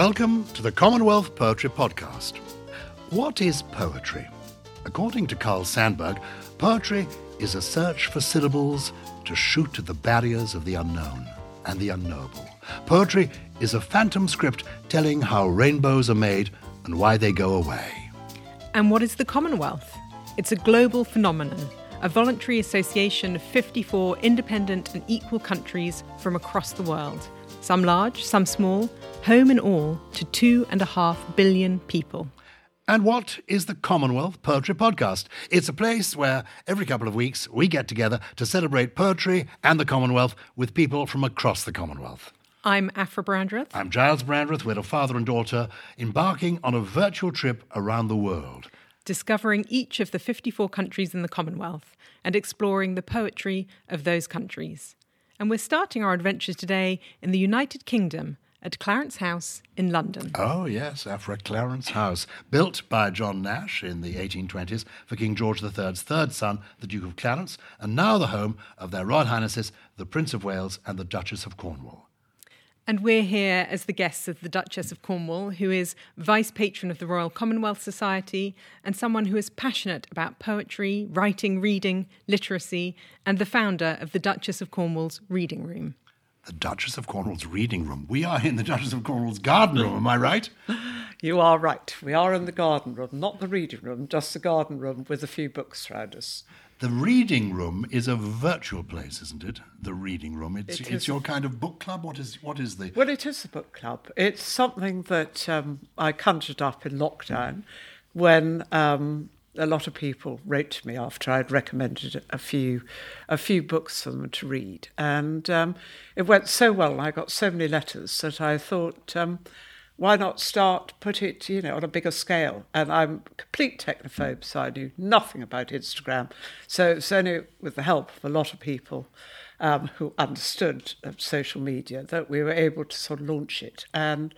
Welcome to the Commonwealth Poetry Podcast. What is poetry? According to Carl Sandburg, poetry is a search for syllables to shoot at the barriers of the unknown and the unknowable. Poetry is a phantom script telling how rainbows are made and why they go away. And what is the Commonwealth? It's a global phenomenon, a voluntary association of 54 independent and equal countries from across the world, some large, some small, home in all to two and a half billion people. And what is the Commonwealth Poetry Podcast? It's a place where every couple of weeks we get together to celebrate poetry and the Commonwealth with people from across the Commonwealth. I'm Aphra Brandreth. I'm Gyles Brandreth. We're a father and daughter embarking on a virtual trip around the world. Discovering each of the 54 countries in the Commonwealth and exploring the poetry of those countries. And we're starting our adventures today in the United Kingdom at Clarence House in London. Oh, yes, Aphra Clarence House, built by John Nash in the 1820s for King George III's third son, the Duke of Clarence, and now the home of their Royal Highnesses, the Prince of Wales and the Duchess of Cornwall. And we're here as the guests of the Duchess of Cornwall, who is Vice Patron of the Royal Commonwealth Society and someone who is passionate about poetry, writing, reading, literacy, and the founder of the Duchess of Cornwall's Reading Room the Duchess of Cornwall's reading room. We are in the Duchess of Cornwall's garden room, am I right? You are right. We are in the garden room, not the reading room, just the garden room with a few books around us. The reading room is a virtual place, isn't it? The reading room. It's, it it's your kind of book club. What is what is the? Well, it is a book club. It's something that um, I conjured up in lockdown when um, a lot of people wrote to me after I'd recommended a few, a few books for them to read, and um, it went so well, and I got so many letters that I thought, um, why not start put it, you know, on a bigger scale? And I'm a complete technophobe, so I knew nothing about Instagram. So it's only with the help of a lot of people um, who understood social media that we were able to sort of launch it, and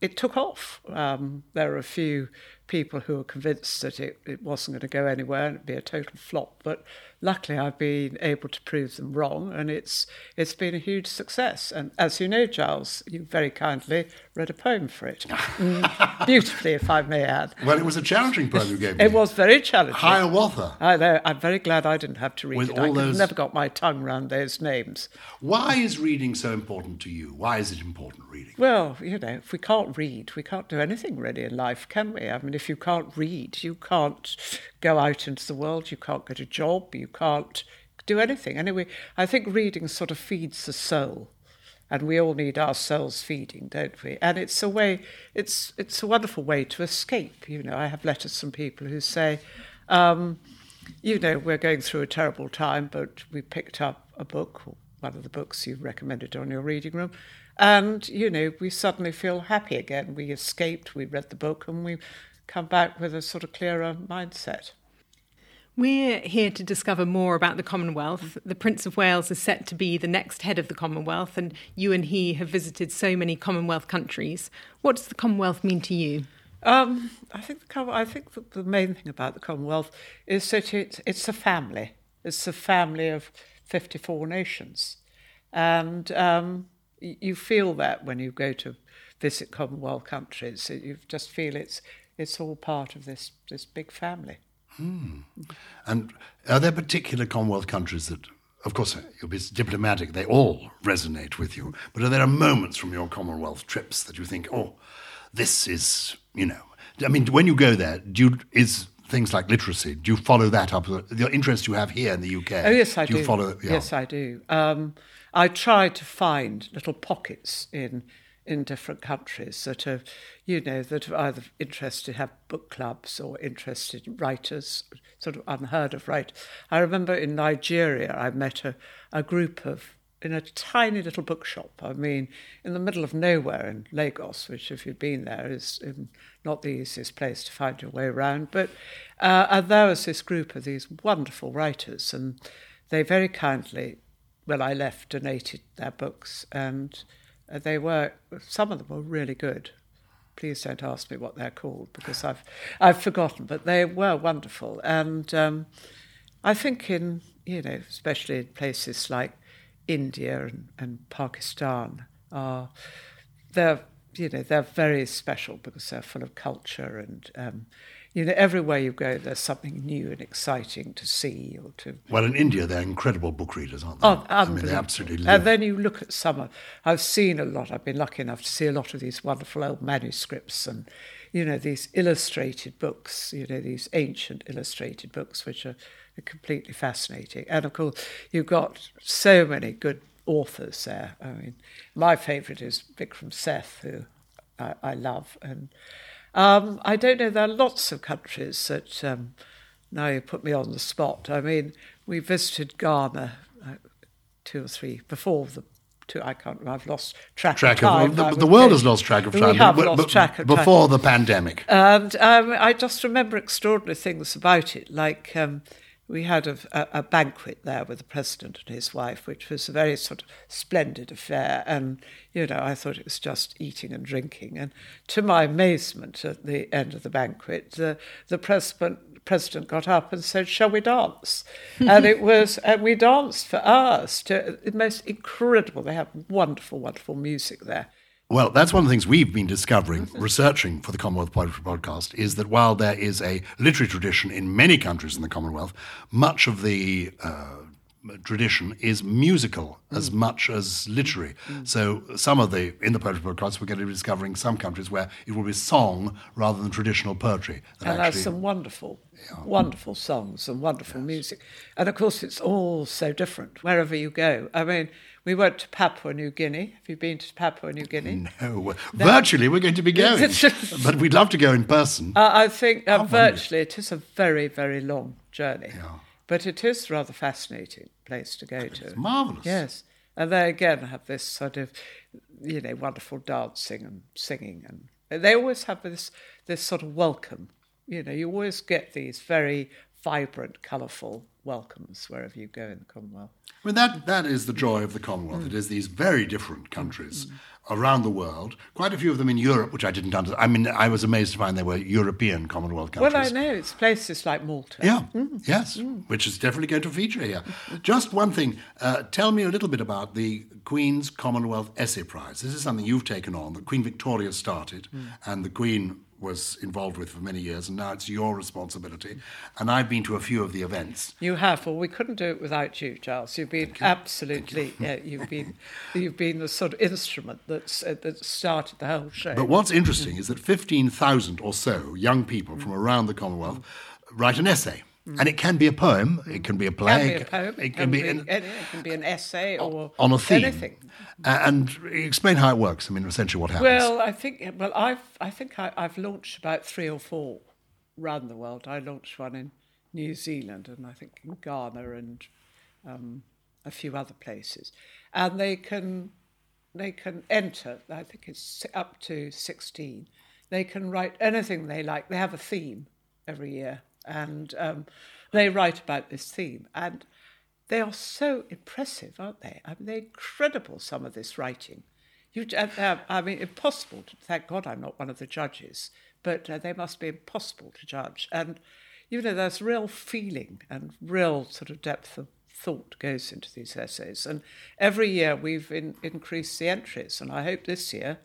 it took off. Um, there are a few people who were convinced that it, it wasn't going to go anywhere and it'd be a total flop, but luckily I've been able to prove them wrong, and it's it's been a huge success. And as you know, Gyles, you very kindly read a poem for it, mm, beautifully, if I may add. Well, it was a challenging poem you gave me. It was very challenging. Hiawatha. I know. I'm very glad I didn't have to read With it. I those... never got my tongue around those names. Why is reading so important to you? Why is it important reading? Well, you know, if we can't read, we can't do anything really in life, can we? I mean, if you can't read, you can't go out into the world, you can't get a job, you can't do anything. Anyway, I think reading sort of feeds the soul. And we all need our souls feeding, don't we? And it's a way, it's it's a wonderful way to escape. You know, I have letters from people who say, um, you know, we're going through a terrible time, but we picked up a book, one of the books you recommended on your reading room, and you know, we suddenly feel happy again. We escaped, we read the book, and we come back with a sort of clearer mindset. We're here to discover more about the Commonwealth. The Prince of Wales is set to be the next head of the Commonwealth, and you and he have visited so many Commonwealth countries. What does the Commonwealth mean to you? Um, I think the I think the main thing about the Commonwealth is that it's it's a family. It's a family of fifty-four nations, and um, you feel that when you go to visit Commonwealth countries. You just feel it's it's all part of this this big family. Hmm. And are there particular Commonwealth countries that, of course, you'll be diplomatic, they all resonate with you, but are there moments from your Commonwealth trips that you think, oh, this is, you know, I mean, when you go there, do you, is things like literacy, do you follow that up? The interest you have here in the UK? Oh, yes, I do. do. You follow, yeah. Yes, I do. Um, I try to find little pockets in in different countries that are, you know, that are either interested, have book clubs or interested writers, sort of unheard of writers. I remember in Nigeria, I met a, a group of, in a tiny little bookshop, I mean, in the middle of nowhere in Lagos, which, if you've been there, is not the easiest place to find your way around. But uh, and there was this group of these wonderful writers, and they very kindly, when I left, donated their books and they were some of them were really good. Please don't ask me what they're called because I've I've forgotten, but they were wonderful. And um, I think in you know, especially in places like India and, and Pakistan, uh, they're you know, they're very special because they're full of culture and, um, you know, everywhere you go, there's something new and exciting to see or to. Well, in India, they're incredible book readers, aren't they? Oh, I mean, they absolutely live. And then you look at some. of- I've seen a lot. I've been lucky enough to see a lot of these wonderful old manuscripts and, you know, these illustrated books. You know, these ancient illustrated books, which are, completely fascinating. And of course, you've got so many good authors there. I mean, my favourite is Vikram Seth, who I, I love, and um, I don't know. There are lots of countries that um, now you put me on the spot. I mean, we visited Ghana uh, two or three before the two. I can't. remember. I've lost track, track of time. of the, the world has lost track of We time have but- lost but track of time. before the pandemic. And um, I just remember extraordinary things about it, like um, we had a, a, banquet there with the president and his wife, which was a very sort of splendid affair. And, you know, I thought it was just eating and drinking. And to my amazement, at the end of the banquet, the, the president, president got up and said, Shall we dance? and it was, and we danced for hours to the most incredible. They have wonderful, wonderful music there. Well, that's one of the things we've been discovering, researching for the Commonwealth Poetry Podcast, is that while there is a literary tradition in many countries in the Commonwealth, much of the uh, tradition is musical as much as literary. So some of the, in the Poetry Podcast, we're going to be discovering some countries where it will be song rather than traditional poetry. and there's actually- some wonderful, wonderful songs and wonderful music. And of course, it's all so different wherever you go. I mean, we went to Papua New Guinea. Have you been to Papua New Guinea? No, virtually we're going to be going, but we'd love to go in person. Uh, I think uh, virtually it is a very, very long journey. Yeah. But it is a rather fascinating place to go to. It's marvellous. Yes. And they again have this sort of, you know, wonderful dancing and singing. And they always have this, this sort of welcome. You know, you always get these very vibrant, colourful welcomes wherever you go in the Commonwealth. I mean, that, that is the joy of the Commonwealth. It mm. is these very different countries mm. around the world, quite a few of them in Europe, which I didn't understand. I mean, I was amazed to find they were European Commonwealth countries. Well, I know it's places like Malta. Yeah, mm. yes, which is definitely going to feature here. Just one thing, uh, tell me a little bit about the Queen's Commonwealth Essay Prize. This is something you've taken on that Queen Victoria started, and the Queen was involved with for many years, and now it's your responsibility. And I've been to a few of the events. You have. Well, we couldn't do it without you, Gyles. You've been absolutely. Yeah, you've been. You've been the sort of instrument that's uh, that started the whole show. But what's interesting is that 15,000 or so young people from around the Commonwealth write an essay. And it can be a poem, it can be a it play, can be a poem. it can be, an- it can be an essay or on a theme. Anything. And explain how it works. I mean, essentially what happens. Well, I think. Well, I've. I think I, I've launched about three or four around the world. I launched one in New Zealand, and I think in Ghana, and um, a few other places. And they can. They can enter. I think it's up to sixteen. They can write anything they like. They have a theme every year, and um, they write about this theme. And they are so impressive, aren't they? I mean, they're incredible. Some of this writing. You, uh, uh, I mean, impossible. To, thank God I'm not one of the judges, but uh, they must be impossible to judge. And you know, there's real feeling and real sort of depth of thought goes into these essays. And every year we've in, increased the entries, and I hope this year,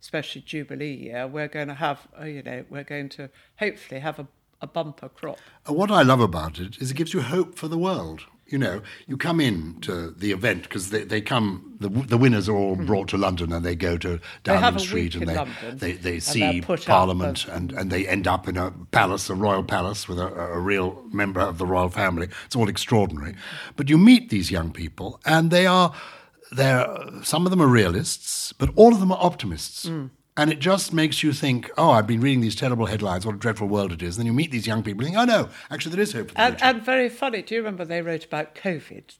especially Jubilee year, we're going to have, uh, you know, we're going to hopefully have a, a bumper crop. What I love about it is it gives you hope for the world. You know, you come in to the event because they, they come, the, the winners are all brought to London and they go to Downing Street and they, London, they, they see Parliament and, and they end up in a palace, a royal palace with a, a real member of the royal family. It's all extraordinary. But you meet these young people and they are, they're, some of them are realists, but all of them are optimists. Mm. And it just makes you think, oh, I've been reading these terrible headlines, what a dreadful world it is. And then you meet these young people and think, oh, no, actually, there is hope for the And, and very funny. Do you remember they wrote about COVID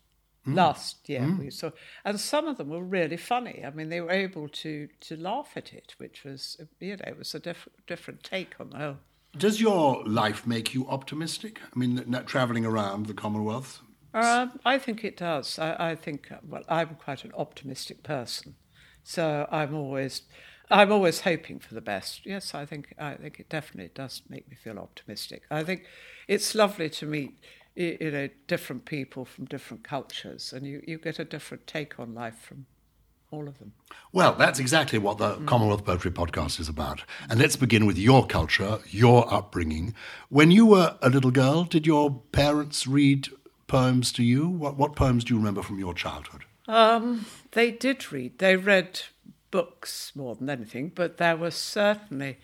last year? We saw, and some of them were really funny. I mean, they were able to to laugh at it, which was you know it was a diff- different take on the whole. Does your life make you optimistic? I mean, traveling around the Commonwealth. Um, I think it does. I, I think well, I'm quite an optimistic person, so I'm always. I'm always hoping for the best. Yes, I think I think it definitely does make me feel optimistic. I think it's lovely to meet you know different people from different cultures, and you, you get a different take on life from all of them. Well, that's exactly what the mm. Commonwealth Poetry Podcast is about. And let's begin with your culture, your upbringing. When you were a little girl, did your parents read poems to you? What, what poems do you remember from your childhood? Um, they did read. They read books more than anything, but there were certainly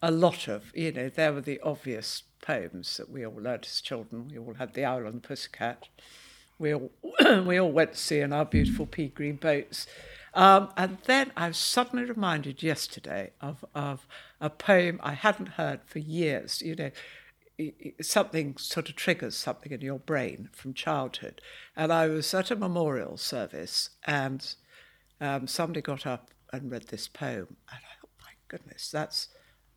a lot of, you know, there were the obvious poems that we all learned as children. We all had The Owl and the Pussycat. We all, we all went to sea in our beautiful pea green boats. Um, and then I was suddenly reminded yesterday of, of a poem I hadn't heard for years. You know, something sort of triggers something in your brain from childhood. And I was at a memorial service, and um, somebody got up and read this poem, and I thought, my goodness, that's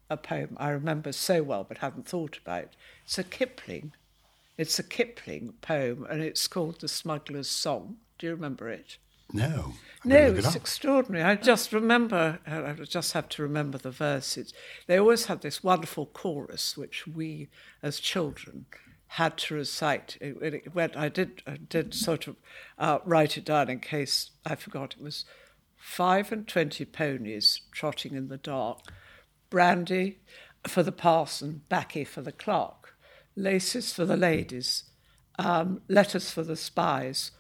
a poem I remember so well but hadn't thought about. It's a Kipling. It's a Kipling poem, and it's called The Smuggler's Song. Do you remember it? No. I'm No, it it's extraordinary. I just remember, uh, I just have to remember the verses. They always had this wonderful chorus, which we as children had to recite. It, it, it went, I did, I did sort of uh, write it down in case I forgot. It was five and twenty ponies trotting in the dark, brandy for the parson, baccy for the clerk, laces for the ladies, um, letters for the spies.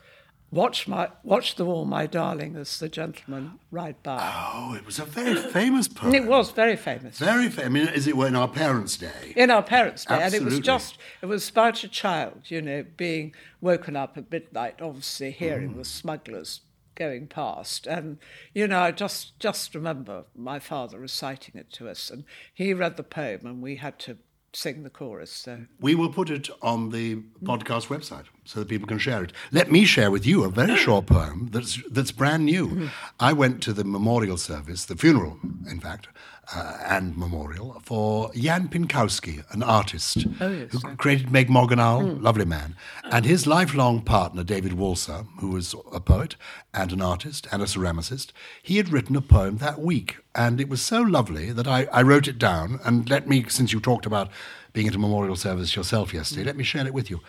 Watch my watch the wall, my darling, as the gentlemen ride by. Oh, it was a very famous poem. It was very famous Very famous. I mean, as it were in our parents' day. in our parents' day, and it was just it was about a child, you know, being woken up at midnight, obviously hearing Mm. the smugglers going past, and you know, I just just remember my father reciting it to us, and he read the poem, and we had to sing the chorus. So We will put it on the podcast website so that people can share it. Let me share with you a very oh. short poem that's that's brand new. Mm-hmm. I went to the memorial service, the funeral, in fact, uh, and memorial for Jan Pieńkowski, an artist oh, who created Meg Morganal, mm. lovely man, and his lifelong partner David Walser, who was a poet and an artist and a ceramicist. He had written a poem that week, and it was so lovely that I, I wrote it down. And let me, since you talked about being at a memorial service yourself yesterday, mm. let me share it with you.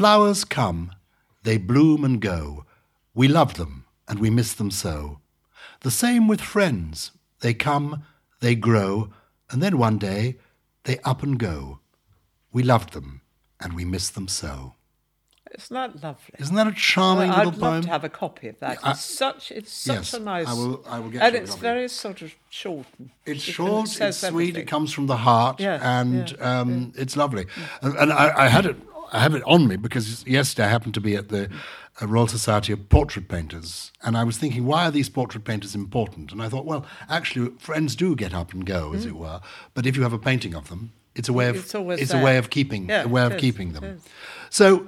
Flowers come, they bloom and go. We love them and we miss them so. The same with friends. They come, they grow, and then one day they up and go. We loved them and we miss them so. it's not lovely. Isn't that a charming I'd little poem? I'd love to have a copy of that. I- it's such it's such Yes, a nice I will- I will get and it's very sort of short. and- It's short, it it's sweet, everything. it comes from the heart, Yeah, and yeah, um, it's lovely. And, and I, I had it, I have it on me because yesterday I happened to be at the uh, Royal Society of Portrait Painters, and I was thinking, why are these portrait painters important? And I thought, well, actually, friends do get up and go, as it were. But if you have a painting of them, it's a way of Mm. It's it's a way of keeping Yeah, a way of is, keeping them. So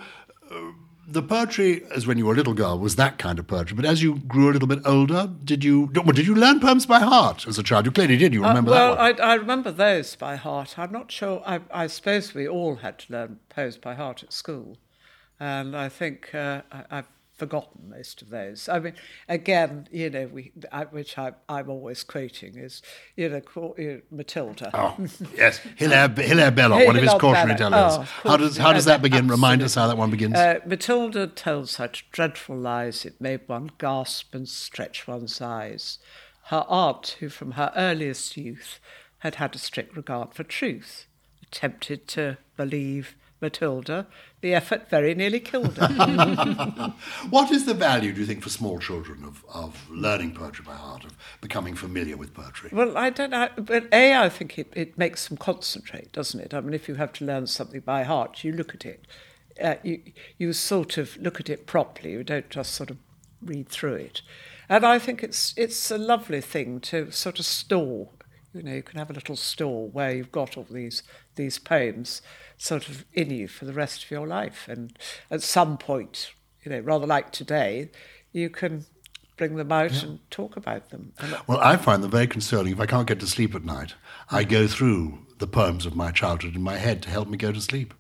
the poetry, as when you were a little girl, was that kind of poetry. But as you grew a little bit older, did you well, did you learn poems by heart as a child? You clearly did. You Uh, remember well, that one. I, I remember those by heart. I'm not sure. I, I suppose we all had to learn poems by heart at school, and I think uh, I, I've forgotten most of those. I mean, again, you know, we, which I, I'm always quoting is, you know, call, you know Matilda. Oh, yes. Hilaire, Hilaire Belloc, one of his cautionary tales. Oh, how, does, how does that begin? Remind us how that one begins. Uh, Matilda tells such dreadful lies it made one gasp and stretch one's eyes. Her aunt, who from her earliest youth had had a strict regard for truth, attempted to believe Matilda. The effort very nearly killed her. what is the value, do you think, for small children of, of learning poetry by heart, of becoming familiar with poetry? well, I don't know, but A, I think it, it makes them concentrate, doesn't it? I mean, if you have to learn something by heart, you look at it. Uh, you, you sort of look at it properly. You don't just sort of read through it. And I think it's it's a lovely thing to sort of store. You know, you can have a little store where you've got all these these poems sort of in you for the rest of your life. And at some point, you know, rather like today, you can bring them out and talk about them. Well, I find them very concerning. If I can't get to sleep at night, I go through the poems of my childhood in my head to help me go to sleep.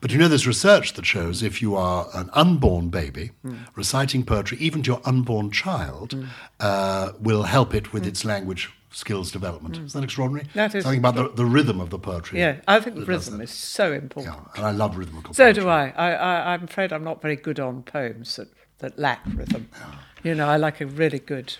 But you know, there's research that shows if you are an unborn baby, Hmm. reciting poetry, even to your unborn child, uh, will help it with its language skills development. Isn't that extraordinary? That is Something about the, the rhythm of the poetry. yeah, I think does rhythm is so important. Yeah, and I love rhythmical So poetry. do I. I, I. I'm afraid I'm not very good on poems that, that lack rhythm. Yeah. You know, I like a really good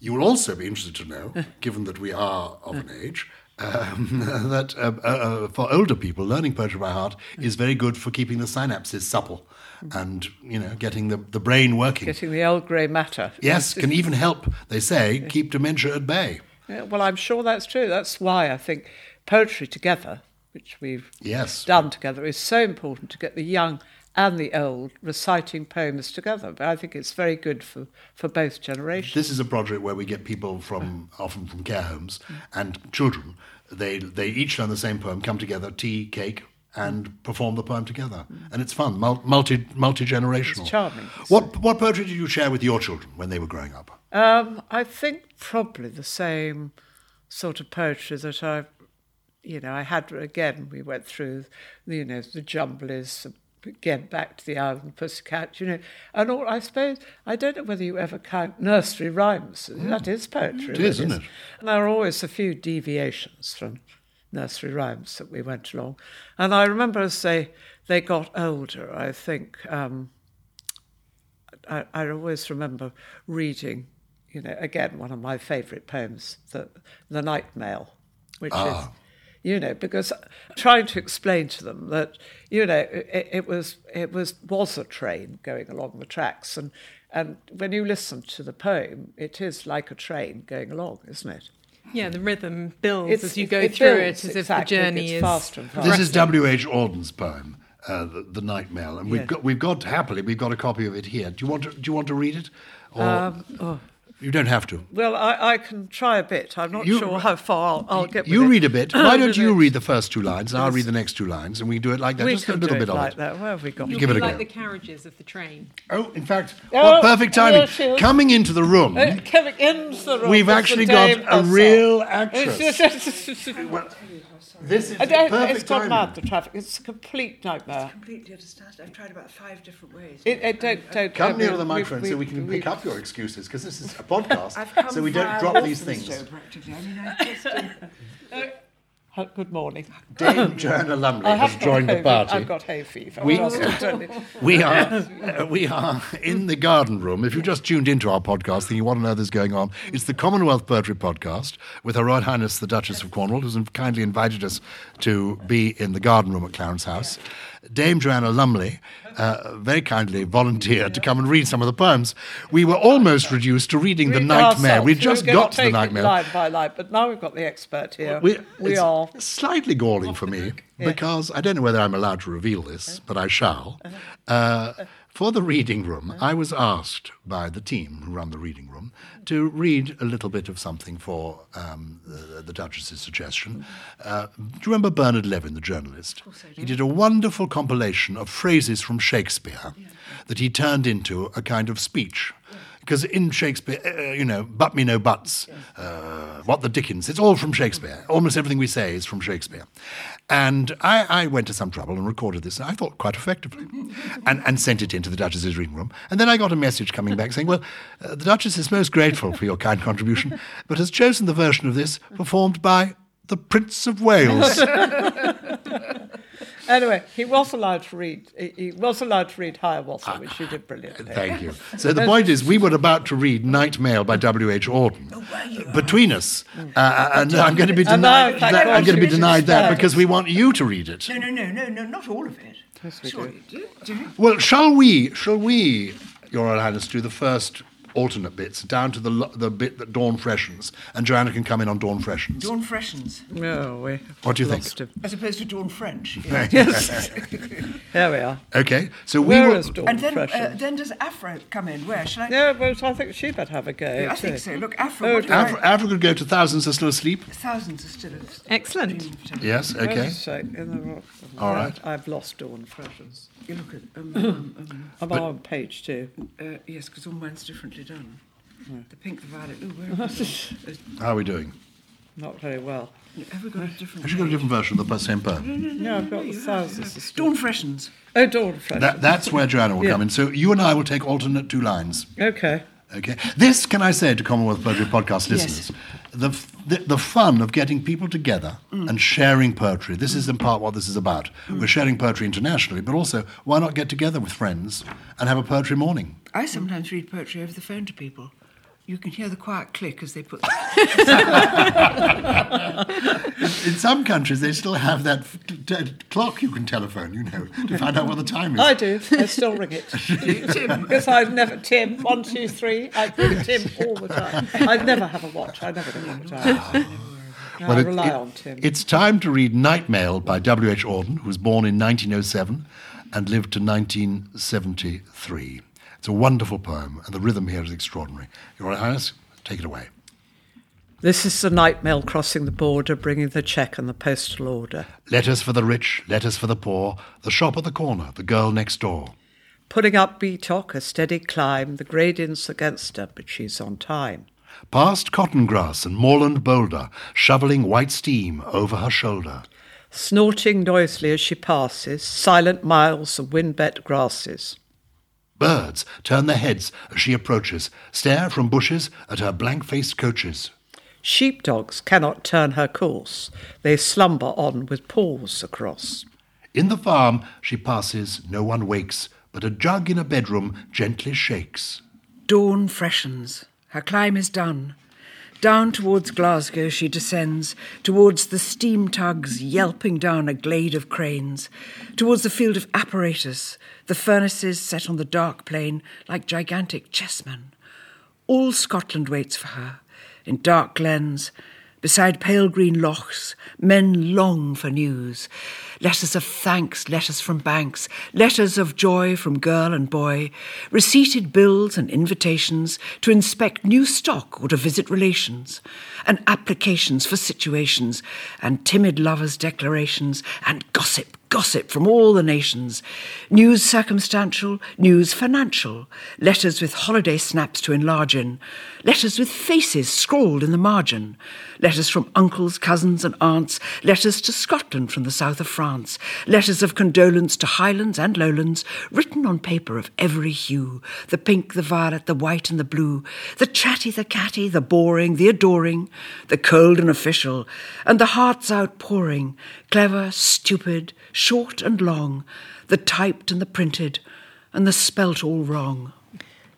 You will also be interested to know, given that we are of an age, um, that uh, uh, uh, for older people, learning poetry by heart is very good for keeping the synapses supple and you know getting the, the brain working. Getting the old grey matter. Yes, can even help, they say, keep dementia at bay. Yeah, well, I'm sure that's true. That's why I think poetry together, which we've Yes. done together, is so important to get the young and the old reciting poems together. But I think it's very good for, for both generations. This is a project where we get people from often from care homes and children. They they each learn the same poem, come together, tea, cake, and mm. perform the poem together, and it's fun, multi multi generational. Charming. What what poetry did you share with your children when they were growing up? Um, I think probably the same sort of poetry that I, you know, I had again. We went through, you know, the Jumblies, uh, again back to the Owl and Pussycat, you know, and all. I suppose I don't know whether you ever count nursery rhymes. Mm. That is poetry. It is, really. isn't it? And there are always a few deviations from nursery rhymes that we went along, and I remember as they they got older, I think. Um, I, I always remember reading, you know, again, one of my favourite poems, The, the Night Mail, which is, you know, because trying to explain to them that, you know, it, it was it was was a train going along the tracks, and and when you listen to the poem, it is like a train going along, isn't it? Yeah, the rhythm builds It's- as you go it through builds, it, as exactly, if it the journey is faster and faster. This is W. H. Auden's poem, uh, the, the Night Mail, and we've Yeah. got we've got happily we've got a copy of it here. Do you want to do you want to read it? Or Um, oh. You don't have to. Well, I, I can try a bit. I'm not You- sure how far I'll, I'll get. with You it. read a bit. Why don't you read the first two lines, and I'll read the next two lines, and we can do it like that. We Just a little do bit it of like it. that. Where have we got? You'll Give be it a like go. the carriages of the train. Oh, in fact, Oh, what perfect timing! there. Coming into the room, Uh, coming into the room. we've is the actually got a real actress. It's This is I don't- perfect it's gone timing. mad, the traffic. It's a complete nightmare. It's completely understand. I've tried about five different ways. It, it don't, don't, Come I near mean, the we- microphone so we can we- pick up your excuses because this is a podcast, so we don't drop these Walthamstow, things. practically. I mean, I just, uh, Uh, Good morning. Dame Joanna Lumley I has joined the party. I've got hay fever. We- to you. We are uh, we are in the garden room. If you've just tuned into our podcast, thinking what on earth is going on, it's the Commonwealth Poetry Podcast with Her Royal Highness the Duchess of Cornwall, who's kindly invited us to be in the garden room at Clarence House. Dame Joanna Lumley uh, very kindly volunteered to come and read some of the poems. We were almost reduced to reading the Nightmare. We just got to the Nightmare. Line by line, but now we've got the expert here. We, we are. slightly galling for me because I don't know whether I'm allowed to reveal this, but I shall. Uh, for the reading room, I was asked by the team who run the reading room to read a little bit of something for um, the, the Duchess's suggestion. Uh, do you remember Bernard Levin, the journalist? He did a wonderful compilation of phrases from Shakespeare that he turned into a kind of speech. Because in Shakespeare, uh, you know, but me no buts, uh, what the dickens, it's all from Shakespeare. Almost everything we say is from Shakespeare. And I, I went to some trouble and recorded this, and I thought quite effectively, and, and sent it into the Duchess's reading room. And then I got a message coming back saying, well, uh, the Duchess is most grateful for your kind contribution, but has chosen the version of this performed by the Prince of Wales. Anyway, he was allowed to read. He, he was allowed to read Hiawatha, which he did brilliantly. Ah, thank you. So the point is, we were about to read Night Mail by W. H. Auden. Oh, Between us, uh, uh, uh and I'm going to be And now, denied. thank that- I'm going to be denied that because we want you to read it. no, no, no, no, no, not all of it. Sorry, do. Do you? Well, shall we? Shall we, Your Royal Highness, do the first alternate bits down to the the bit that Dawn freshens, and Joanna can come in on Dawn freshens. Dawn freshens, No, we What do you think? lost him. as opposed to Dawn French. Yes. There we are. Okay, so we Where will. is Dawn and then, uh, then does Aphra come in? Where shall I? Yeah, well, I think she better have a go. I think so. Look, Aphra. Oh, what Aphra, Aphra could go to thousands are still asleep. Thousands are still. as- Excellent. dreaming of time. Yes. Okay. in the rock. All right. I've lost Dawn Freshens. You look at. Um, um, I'm on page two. um, uh, yes, because all mine's differently done. The pink, the violet. Ooh, where have, we gone? How are we doing? Not very well. Uh, have we got a different? Have you got a different version of the same poem? No, I've got the thousands. of still- Dawn freshens. Oh, Dawn Freshens. That, that's where Joanna will Yeah. come in. So you and I will take alternate two lines. Okay. Okay. This, can I say to Commonwealth Poetry Podcast Yes. listeners, the, f- the, the fun of getting people together and sharing poetry. This is in part what this is about. We're sharing poetry internationally, but also why not get together with friends and have a poetry morning? I sometimes read poetry over the phone to people. You can hear the quiet click as they put. In some countries, they still have that f- t- t- clock you can telephone, you know, to find out what the time is. I do. I still ring it. Tim. Because I've never, Tim, one, two, three. I ring Tim all the time. I never have a watch. I never know what time. Ah. Well, I it- rely it- on Tim. It's time to read Night Mail by W.H. Auden, who was born in 1907 and lived to 1973. It's a wonderful poem, and the rhythm here is extraordinary. Your Royal Highness, take it away. This is the night mail crossing the border, bringing the cheque and the postal order. Letters for the rich, letters for the poor, the shop at the corner, the girl next door. Putting up Beattock, a steady climb, the gradients against her, but she's on time. Past cotton grass and moorland boulder, shoveling white steam over her shoulder. Snorting noisily as she passes, silent miles of wind-bet grasses. Birds turn their heads as she approaches, stare from bushes at her blank-faced coaches. Sheepdogs cannot turn her course. They slumber on with paws across. In the farm she passes, no one wakes, but a jug in a bedroom gently shakes. Dawn freshens. Her climb is done. Down towards Glasgow she descends, towards the steam tugs yelping down a glade of cranes, towards the field of apparatus, the furnaces set on the dark plain like gigantic chessmen. All Scotland waits for her, in dark glens, beside pale green lochs, men long for news. Letters of thanks, letters from banks, letters of joy from girl and boy, receipted bills and invitations to inspect new stock or to visit relations, and applications for situations, and timid lovers' declarations, and gossip, gossip from all the nations, news circumstantial, news financial, letters with holiday snaps to enlarge in, letters with faces scrawled in the margin, letters from uncles, cousins, and aunts, letters to Scotland from the south of France, letters of condolence to Highlands and Lowlands, written on paper of every hue. The pink, the violet, the white, and the blue, the chatty, the catty, the boring, the adoring, the cold and official, and the hearts outpouring, clever, stupid, short and long, the typed and the printed, and the spelt all wrong.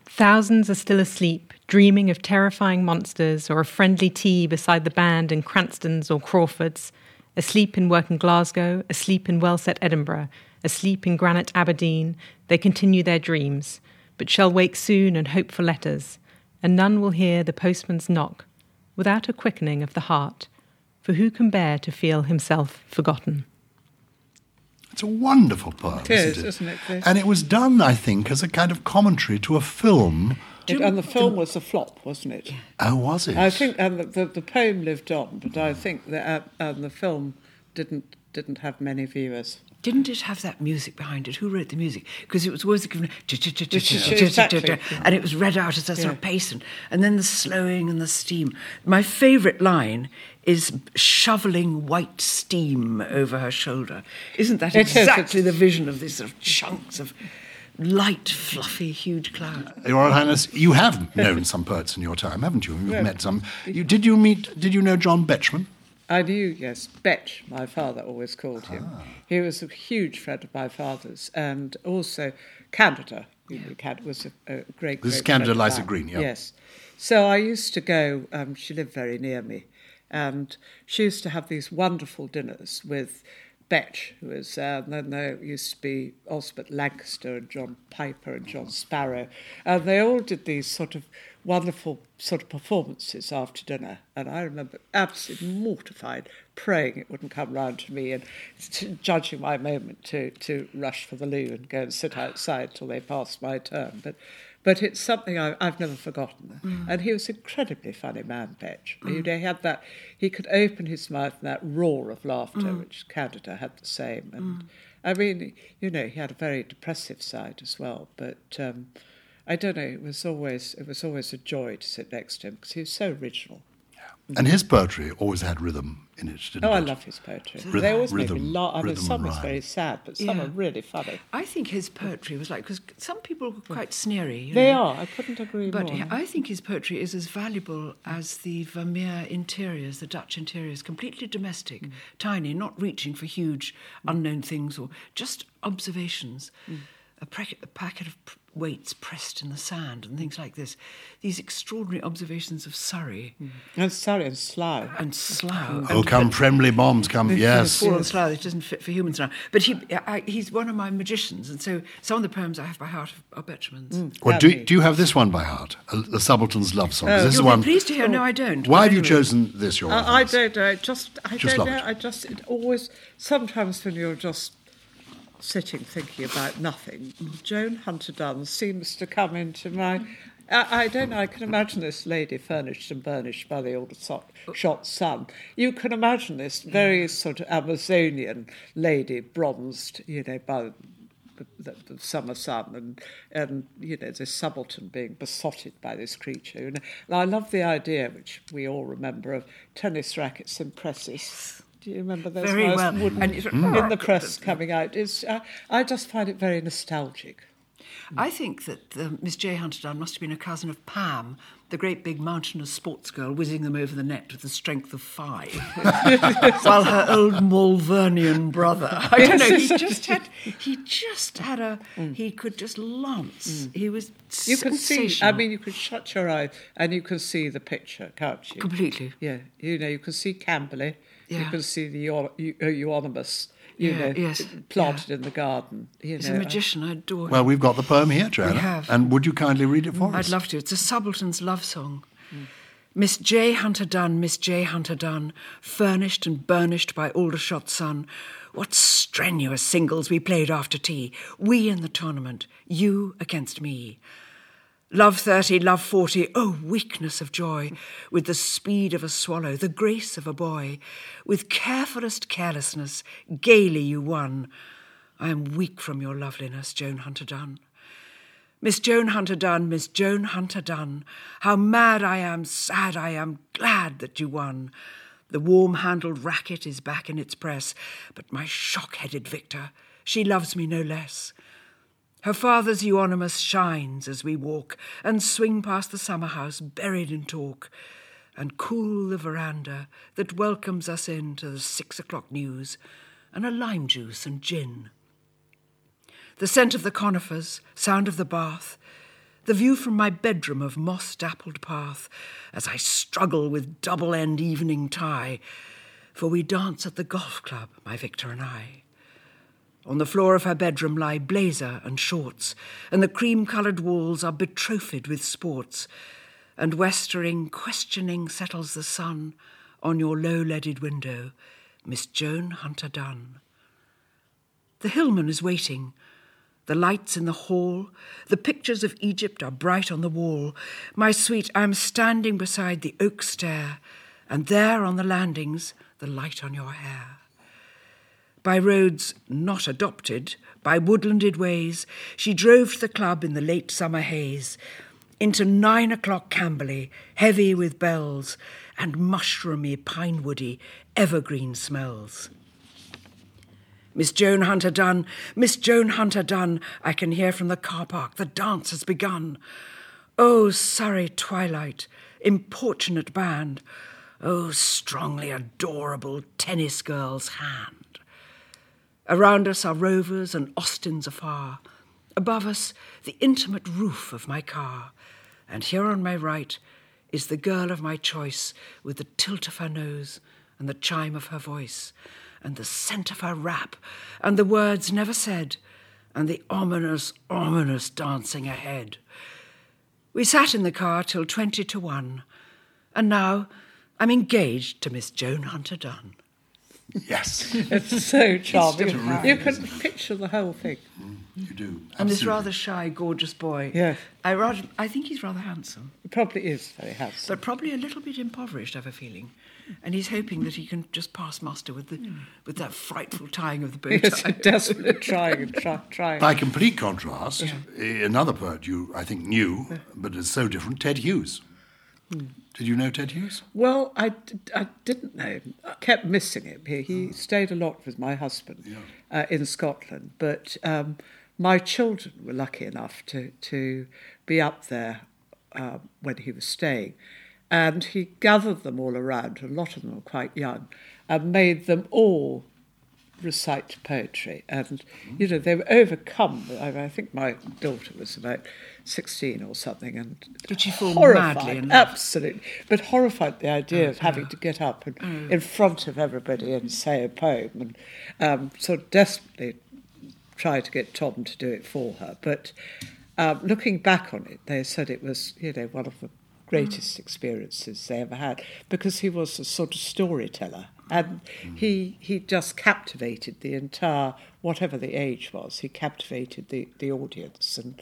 Thousands are still asleep, dreaming of terrifying monsters or a friendly tea beside the band in Cranston's or Crawford's, asleep in working Glasgow, asleep in well set Edinburgh, asleep in granite Aberdeen, they continue their dreams, but shall wake soon and hope for letters, and none will hear the postman's knock without a quickening of the heart, for who can bear to feel himself forgotten? It's a wonderful poem, It is, isn't it? isn't it, Chris? And it was done, I think, as a kind of commentary to a film. It- and the film was a flop, wasn't it? Oh, was it? I think and the, the, the poem lived on, but I think that uh, um, the film didn't didn't have many viewers. Didn't it have that music behind it? Who wrote the music? Because it was always given, Exactly. and it was read out as a sort of pace, and, and then the slowing and the steam. My favourite line is shoveling white steam over her shoulder. Isn't that exactly the vision of these sort of chunks of light, fluffy, huge clouds? Your Royal Highness, you have known some poets in your time, haven't you? You've met some. You, did you meet? Did you know John Betjeman? I knew, yes, Betch, my father always called him. Ah. He was a huge friend of my father's, and also Canada. You know, Canada was a, a great. This is great Canada friend Liza. Green, yeah. Yes. So I used to go. Um, she lived very near me, and she used to have these wonderful dinners with Betch, who was. Uh, and then there used to be Osbert Lancaster and John Piper and John Sparrow, and they all did these sort of wonderful sort of performances after dinner. And I remember absolutely mortified, praying it wouldn't come round to me and t- judging my moment to, to rush for the loo and go and sit outside till they passed my turn. But, but it's something I, I've never forgotten. Mm. And he was an incredibly funny man, Betch. You know, mm. he had that, he could open his mouth and that roar of laughter, mm. which Canada had the same. And I mean, you know, he had a very depressive side as well, but. Um, I don't know. It was always it was always a joy to sit next to him because he was so original. And his poetry always had rhythm in it, didn't Oh, I love his poetry. Rhythm- they always make me rhythm- laugh. I mean, some and is very sad, but some Yeah. are really funny. I think his poetry was like, because some people were quite sneery. you They know. are. I couldn't agree But more. But I think his poetry is as valuable as the Vermeer interiors, the Dutch interiors, completely domestic, mm. tiny, not reaching for huge unknown things or just observations. Mm. A, pre- a packet of pr- weights pressed in the sand and things like this. These extraordinary observations of Surrey mm. And Surrey and Slough. and Slough. Oh, come friendly bombs, come, yes. Fall on Slough, it doesn't fit for humans now. But he, I, he's one of my magicians, and so some of the poems I have by heart are Betjeman's. Mm. Well, do, do you have this one by heart? The Subaltern's Love Song? Oh. 'Cause this is You'll one. be pleased to hear. No, I don't. Why have you anyway. chosen this, Your I, I don't know. It just I Just don't love know. it. I just it always sometimes when you're just sitting thinking about nothing, Joan Hunter Dunn seems to come into my. I, I don't know. I can imagine this lady furnished and burnished by the old so- shot sun. You can imagine this very sort of Amazonian lady, bronzed, you know, by the, the, the summer sun, and and you know this subaltern being besotted by this creature. And, I love the idea, which we all remember, of tennis rackets and presses. Do you remember those Very nice well. wooden And it's- in the press coming out? It's, uh, I just find it very nostalgic. I think that uh, Miss J. Hunter Dunn must have been a cousin of Pam, the great big mountainous sports girl whizzing them over the net with the strength of five, while her old Malvernian brother, I don't know, he just had, he just had a, he could just lance. He was Mm. You can see. I mean, you can shut your eye and you can see the picture, can't you? completely. Yeah, you know, you can see Camberley. You can see the Eu- Eu- euonymus. You Yeah, know, yes, planted in the garden. You He's know, a magician. I adore him. Well, we've got the poem here, Joanna. We have. And would you kindly read it for us? I'd love to. It's a subaltern's love song. Mm. Miss J. Hunter Dunn, Miss J. Hunter Dunn, furnished and burnished by Aldershot sun. What strenuous singles we played after tea. We in the tournament, you against me. Love 30, love 40, oh, weakness of joy, with the speed of a swallow, the grace of a boy. With carefulest carelessness, gaily you won. I am weak from your loveliness, Joan Hunter Dunn. Miss Joan Hunter Dunn, Miss Joan Hunter Dunn, how mad I am, sad I am, glad that you won. The warm handled racket is back in its press, but my shock headed victor, she loves me no less. Her father's euonymus shines as we walk and swing past the summer house buried in talk, and cool the veranda that welcomes us in to the six o'clock news and a lime juice and gin the scent of the conifers, sound of the bath, the view from my bedroom of moss dappled path as I struggle with double end evening tie, for we dance at the golf club, my Victor and I. On the floor of her bedroom lie blazer and shorts, and the cream coloured walls are betrothed with sports, and westering, questioning settles the sun on your low leaded window, Miss Joan Hunter Dunn. The hillman is waiting. The lights in the hall, the pictures of Egypt are bright on the wall. My sweet, I am standing beside the oak stair, and there on the landings, the light on your hair. By roads not adopted, by woodlanded ways, she drove to the club in the late summer haze, into nine o'clock Camberley, heavy with bells and mushroomy, pinewoody, evergreen smells. Miss Joan Hunter Dunn, Miss Joan Hunter Dunn, I can hear from the car park the dance has begun. Oh, Surrey twilight, importunate band, oh, strongly adorable tennis girl's hand. Around us are rovers and Austins afar. Above us, the intimate roof of my car. And here on my right is the girl of my choice with the tilt of her nose and the chime of her voice and the scent of her wrap and the words never said and the ominous, ominous dancing ahead. We sat in the car till twenty to one, and now I'm engaged to Miss Joan Hunter Dunn. Yes, It's so charming. terrific, you can isn't picture the whole thing. you do. And this rather shy, gorgeous boy. Yes. I rather, I think he's rather handsome, He probably is very handsome. but probably a little bit impoverished. I have a feeling, and he's hoping that he can just pass muster with the with that frightful tying of the bow tie. Yes, tie. desperately trying and try, trying. By complete contrast, eh, another poet you, I think, knew, but is so different, Ted Hughes. Did you know Ted Hughes? Well, I, d- I didn't know him. I kept missing him. He, he stayed a lot with my husband uh, in Scotland, but um, my children were lucky enough to, to be up there uh, when he was staying. And he gathered them all around, a lot of them were quite young, and made them all recite poetry, and you know they were overcome. I, I think my daughter was about sixteen or something, and Did she fall horrified, madly in love? absolutely, but horrified at the idea of having to get up and, in front of everybody and say a poem, and um, sort of desperately try to get Tom to do it for her. But um, looking back on it, they said it was, you know, one of the greatest experiences they ever had because he was a sort of storyteller and he he just captivated the entire whatever the age was he captivated the the audience. And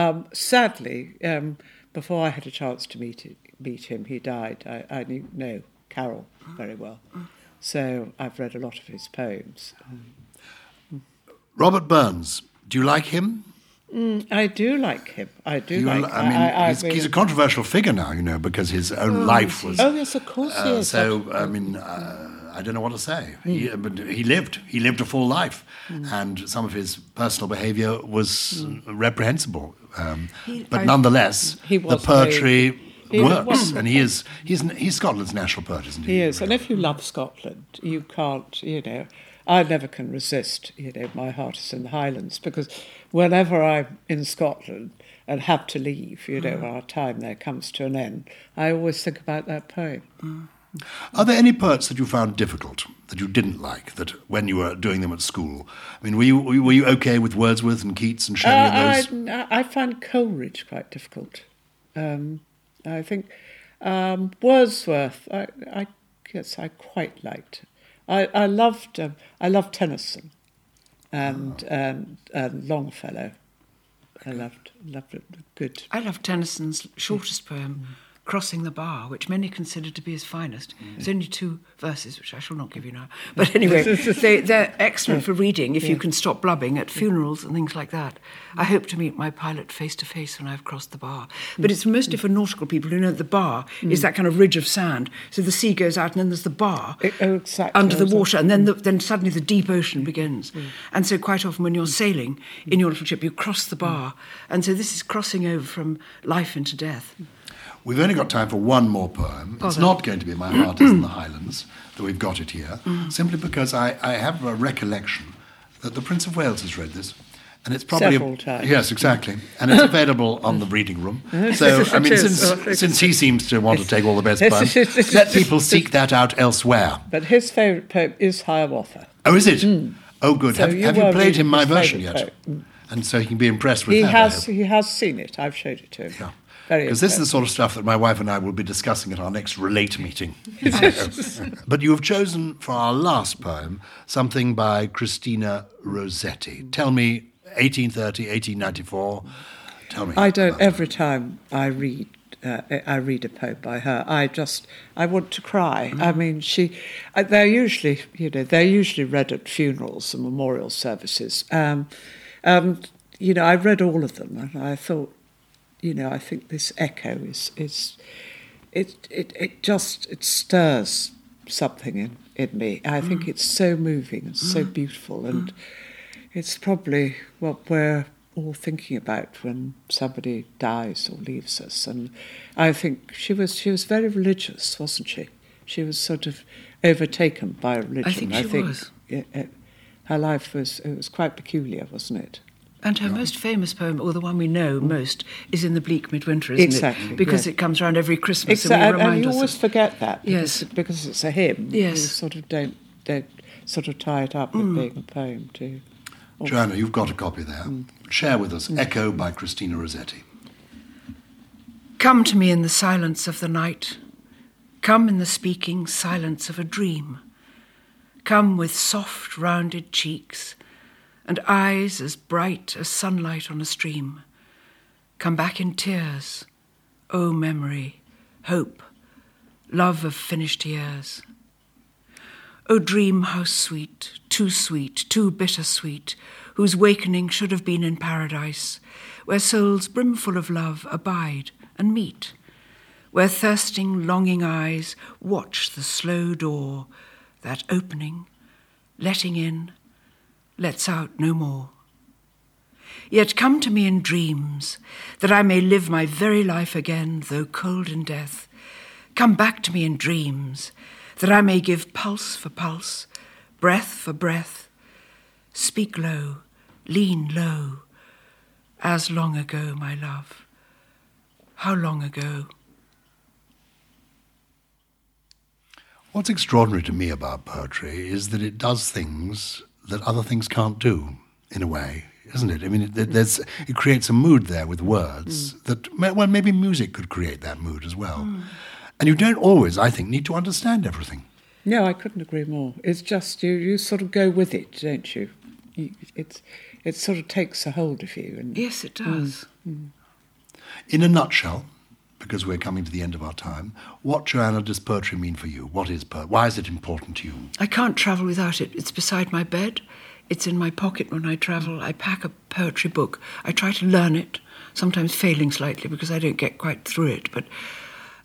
um, sadly um, before I had a chance to meet it, meet him he died. I, I knew know Carol very well. So I've read a lot of his poems. Robert Burns, do you like him? I do like him. I do You, like I mean, I, he's, he's a controversial figure now, you know, because his own life was. oh yes of course he Uh, is. so I mean, uh, I don't know what to say. He, Hmm. Uh, but he lived. He lived a full life, hmm. and some of his personal behaviour was hmm. uh, reprehensible. Um, but I- nonetheless, He the poetry He works, and he is he's he's Scotland's national poet, isn't he? He is, and if you love Scotland, you can't, you know, I never can resist, you know, my heart is in the Highlands because whenever I'm in Scotland and have to leave, you know, hmm. our time there comes to an end, I always think about that poem. Are there any poets that you found difficult that you didn't like that when you were doing them at school? I mean, were you were you okay with Wordsworth and Keats and Shelley and those? Uh, I, I find Coleridge quite difficult. Um, I think um, Wordsworth, I, I guess I quite liked. I, I loved um, I loved Tennyson and, and, and Longfellow. I loved loved it. Good. I love Tennyson's shortest poem, Crossing the Bar, which many consider to be his finest. Mm. It's only two verses, which I shall not give you now. But anyway, they, they're excellent for reading if you can stop blubbing at funerals and things like that. I hope to meet my pilot face to face when I've crossed the bar. But it's mostly for nautical people who know that the bar mm. is that kind of ridge of sand. So the sea goes out and then there's the bar It- oh, exactly. under the Exactly. water, and then mm. the, then suddenly the deep ocean begins. And so quite often when you're sailing in your little ship, you cross the bar, and so this is crossing over from life into death. We've only got time for one more poem. It's Bother. not going to be My Heart is in the Highlands, though we've got it here, mm. simply because I, I have a recollection that the Prince of Wales has read this. And it's probably Several times. yes, exactly, and it's available on the reading room. So I mean, since, since he seems to want to take all the best poems, let people seek that out elsewhere. But his favourite poem is Hiawatha. Oh, is it? Mm. Oh, good. So have you have you played him my version yet? poem. And so he can be impressed with it. He that. Has he has seen it. I've showed it to him. Yeah. Very Because this is the sort of stuff that my wife and I will be discussing at our next relate meeting. but you have chosen for our last poem something by Christina Rossetti. Tell me, 1830, 1894. Tell me. I don't. Every time I read, uh, I read a poem by her. I just, I want to cry. I mean, she. uh, They're usually, you know, they're usually read at funerals and memorial services. Um, and you know, I read all of them, and I thought, you know, I think this echo is is, it it it just it stirs something in in me. I think it's so moving and so beautiful, and it's probably what we're all thinking about when somebody dies or leaves us. And I think she was she was very religious, wasn't she? She was sort of overtaken by religion. I think she was. Yeah, uh, her life was it was quite peculiar, wasn't it? And her most famous poem, or the one we know mm. most, is in the bleak midwinter, isn't Exactly, it? Because yeah. it comes around every Christmas, Exactly, and we and, remind you us. always forget that. Because, Yes. because it's a hymn. Yes. you sort of don't don't sort of tie it up with mm. being a poem too. Joanna, you've got a copy there. Mm. Share with us Echo by Christina Rossetti. Come to me in the silence of the night. Come in the speaking silence of a dream. Come with soft, rounded cheeks and eyes as bright as sunlight on a stream. Come back in tears, O memory, hope, love of finished years. O dream, how sweet, too sweet, too bitter-sweet, whose wakening should have been in paradise, where souls brimful of love abide and meet, where thirsting, longing eyes watch the slow door, that opening, letting in, lets out no more. Yet come to me in dreams, that I may live my very life again, though cold in death. Come back to me in dreams, that I may give pulse for pulse, breath for breath, Speak low, lean low. As long ago, my love. How long ago? What's extraordinary to me about poetry is that it does things that other things can't do, in a way, isn't it? I mean, it, there's, it creates a mood there with words mm. that, well, maybe music could create that mood as well. Mm. And you don't always, I think, need to understand everything. No, I couldn't agree more. It's just you, you sort of go with it, don't you? you it's, it sort of takes a hold of you. And, yes, it does. Mm, In a nutshell, because we're coming to the end of our time, what, Joanna, does poetry mean for you? What is poetry? Why is it important to you? I can't travel without it. It's beside my bed. It's in my pocket when I travel. I pack a poetry book. I try to learn it, sometimes failing slightly because I don't get quite through it. But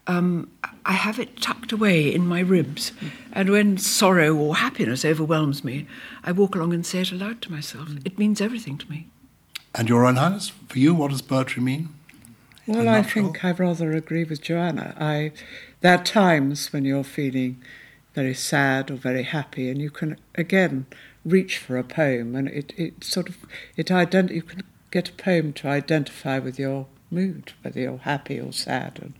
um, I have it tucked away in my ribs. And when sorrow or happiness overwhelms me, I walk along and say it aloud to myself. It means everything to me. And Your Royal Highness, for you, what does poetry mean? Well, I think I rather agree with Joanna. I, there are times when you're feeling very sad or very happy, and you can again reach for a poem, and it, it sort of it ident- you can get a poem to identify with your mood, whether you're happy or sad, and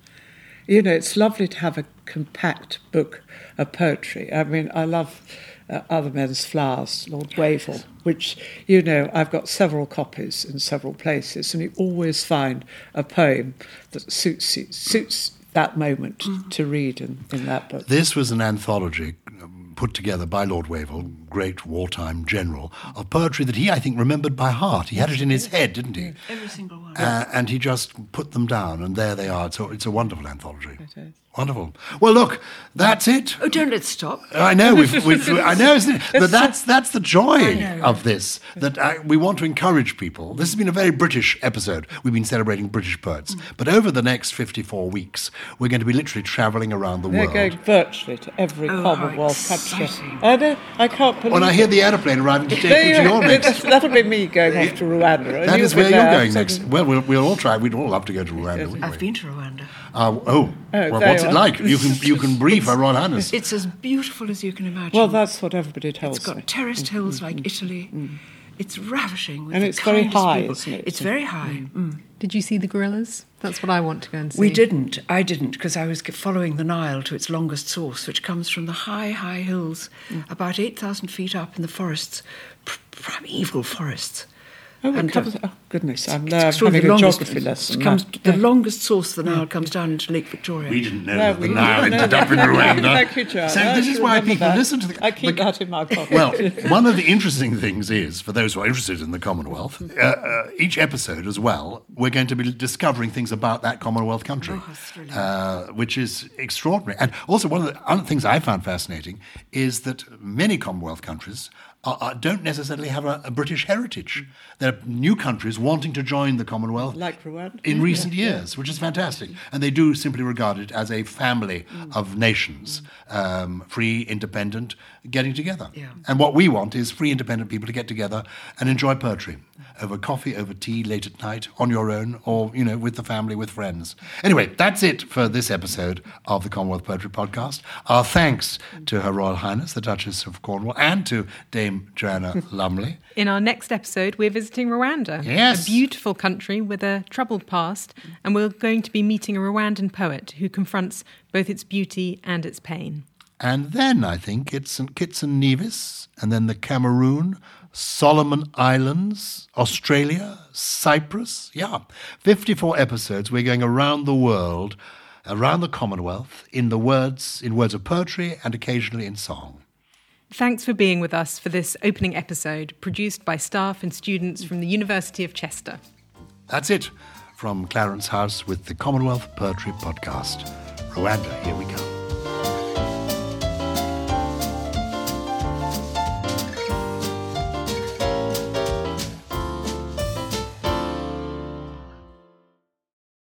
you know it's lovely to have a compact book of poetry. I mean, I love uh, Other Men's Flowers, Lord Wavell, which, you know, I've got several copies in several places, and you always find a poem that suits you, suits that moment mm. to read in, in that book. This was an anthology um, put together by Lord Wavell, great wartime general, of poetry that he, I think, remembered by heart. He had it in his head, didn't he? Every single one. Uh, and he just put them down, and there they are. So it's a wonderful anthology. It is. Wonderful. Well, look, that's it. Oh, don't let's stop. I know, we've, we've, I know, but that's that's the joy of this. That I, we want to encourage people. This has been a very British episode. We've been celebrating British poets, mm. but over the next fifty-four weeks, we're going to be literally travelling around the They're world. going virtually to every oh, Commonwealth country. I, I can't believe. When I hear the aeroplane arriving to take you to your next, that'll be me going off to Rwanda. That is where you're going next. Well, well, we'll all try. We'd all love to go to Rwanda. I've been to Rwanda. Uh, oh, oh well, what's it like? You can you can brief our Royal Highness. It's as beautiful as you can imagine. Well, that's what everybody tells me. It's got me. terraced mm, hills mm, like mm, Italy. Mm. It's ravishing. and it's very high, people. isn't it? It's very high. Mm. Did you see the gorillas? That's what I want to go and see. We didn't. I didn't because I was following the Nile to its longest source, which comes from the high, high hills, about 8,000 feet up in the forests, primeval forests. Oh, and comes, oh goodness, I'm uh, having a geography lesson. Comes, the longest source of the Nile comes down into Lake Victoria. We didn't know no, that the Nile ended up in Rwanda. Thank you, John. So this is why people that. listen to the... I keep the, that in my pocket. Well, one of the interesting things is, for those who are interested in the Commonwealth, uh, uh, each episode as well, we're going to be discovering things about that Commonwealth country, oh, uh, which is extraordinary. And also one of the other things I found fascinating is that many Commonwealth countries are, are, don't necessarily have a, a British heritage. Mm. There are new countries wanting to join the Commonwealth like Rwanda. in recent yeah, years, which is fantastic. And they do simply regard it as a family mm. of nations, mm. um, free, independent, getting together. Yeah. And what we want is free, independent people to get together and enjoy poetry over coffee, over tea, late at night, on your own, or, you know, with the family, with friends. Anyway, that's it for this episode of the Commonwealth Poetry Podcast. Our thanks to Her Royal Highness, the Duchess of Cornwall, and to Dame Joanna Lumley. In our next episode, we're visiting Rwanda, yes. a beautiful country with a troubled past, and we're going to be meeting a Rwandan poet who confronts both its beauty and its pain. And then I think it's St. Kitts and Nevis, and then the Cameroon, Solomon Islands, Australia, Cyprus. Yeah, 54 episodes. We're going around the world, around the Commonwealth, in the words, in words of poetry and occasionally in song. Thanks for being with us for this opening episode, produced by staff and students from the University of Chester. That's it from Clarence House with the Commonwealth Poetry Podcast. Rwanda, here we come.